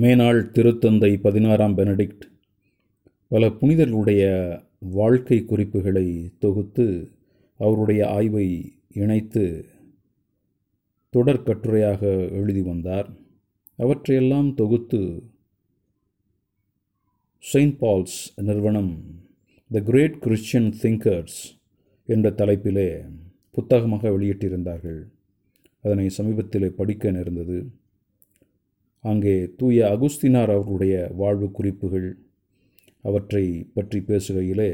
மேனாள் திருத்தந்தை பதினாறாம் பெனடிக்ட். பல புனிதர்களுடைய வாழ்க்கை குறிப்புகளை தொகுத்து அவருடைய ஆய்வை இணைத்து தொடர் கட்டுரையாக எழுதி வந்தார். அவற்றையெல்லாம் தொகுத்து செயின்ட் பால்ஸ் நிறுவனம் த கிரேட் கிறிஸ்டியன் திங்கர்ஸ் என்ற தலைப்பிலே புத்தகமாக வெளியிட்டிருந்தார்கள். அதனை சமீபத்தில் படிக்க நேர்ந்தது. அங்கே தூய அகுஸ்தினார் அவர்களுடைய வாழ்வு குறிப்புகள் அவற்றை பற்றி பேசுகையிலே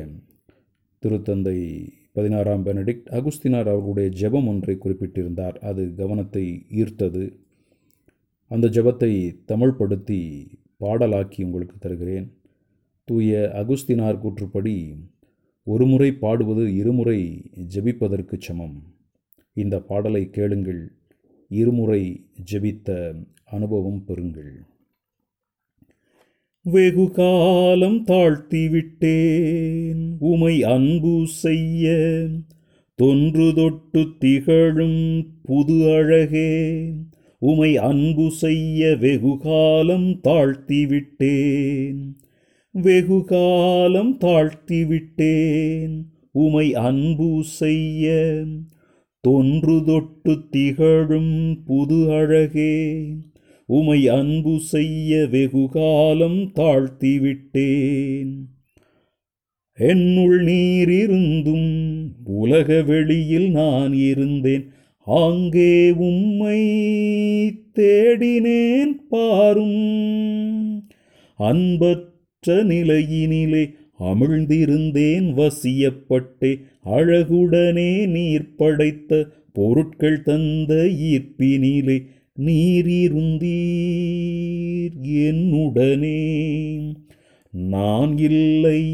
திருத்தந்தை பதினாறாம் பெனடிக்ட் அகுஸ்தினார் அவர்களுடைய ஜெபம் ஒன்றை குறிப்பிட்டிருந்தார். அது கவனத்தை ஈர்த்தது. அந்த ஜெபத்தை தமிழ்படுத்தி பாடலாக்கி உங்களுக்கு தருகிறேன். தூய அகுஸ்தினார் கூற்றுப்படி ஒரு முறை பாடுவது இருமுறை ஜெபிப்பதற்கு சமம். இந்த பாடலை கேளுங்கள். இருமுறை ஜெபித்த அனுபவம் பெறுங்கள். வெகு காலம் தாழ்த்திவிட்டேன். உமை அன்பு செய்ய தொன்று தொட்டு திகழும் புது அழகே. உமை அன்பு செய்ய வெகு காலம் தாழ்த்திவிட்டேன். வெகு காலம் தாழ்த்திவிட்டேன். உமை அன்பு செய்ய தொன்று தொட்டு திகழும் புது அழகே. உமை அன்பு செய்ய வெகு காலம் தாழ்த்தி என்னுள் நீர் இருந்தும் உலக வெளியில் நான் இருந்தேன். அங்கே உம்மை தேடினேன் பாரும். அன்பற்ற நிலையினிலே அமிழ்ந்திருந்தேன் வசியப்பட்டே அழகுடனே நீர் படைத்த பொருட்கள் தந்த ஈர்ப்பினிலே நீரிருந்தீர் என்னுடனே. நான் இல்லை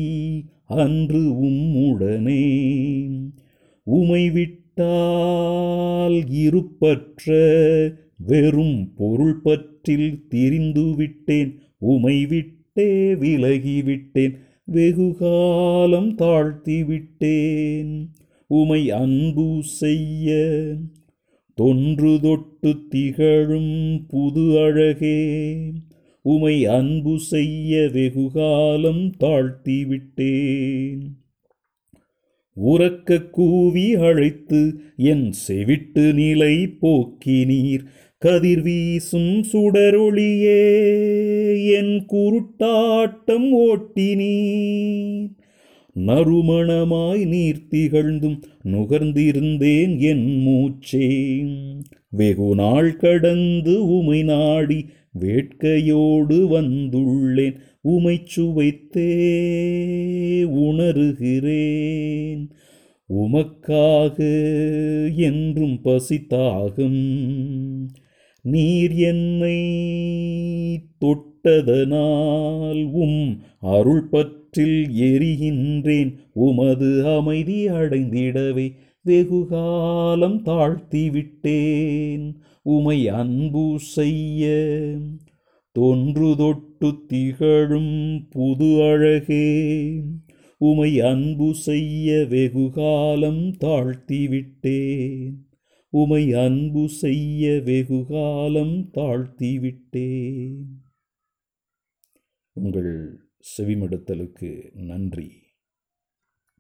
அன்று உம்முடனே. உமை விட்டால் இருப்பற்ற வெறும் பொருள் பற்றில் திரிந்துவிட்டேன். உமை விட்டே விலகிவிட்டேன். வெகுகாலம் தாழ்த்தி விட்டேன் உமை அன்பு செய்ய தொன்று தொட்டு திகழும் புது அழகே. உமை அன்பு செய்ய வெகுகாலம் தாழ்த்தி விட்டேன் உறக்க கூவி அழைத்து என் செவிட்டு நிலை போக்கினீர். கதிர் வீசும் சுடரொளியே என் குருட்டாட்டம் ஓட்டினீர். நறுமணமாய் நீர் திகழ்ந்தும் நுகர்ந்திருந்தேன் என் மூச்சே. வெகு நாள் கடந்து உமை நாடி வேட்கையோடு வந்துள்ளேன். உமை சுவைத்தே உணர்கிறேன். உமக்காக என்றும் பசித்தாகும். நீர் என்னை தொட்டதனால் உம் அருள் பற்றில் எரிகின்றேன். உமது அமைதி அடைந்திடவே வெகுகாலம் தாழ்த்தி விட்டேன் உமை அன்பு செய்ய தொன்று தொட்டு திகழும் புது அழகே. உமை அன்பு செய்ய வெகுகாலம் தாழ்த்தி விட்டேன் உமை அன்பு செய்ய வெகுகாலம் தாழ்த்தி விட்டேன் உங்கள் செவிமடுத்தலுக்கு நன்றி.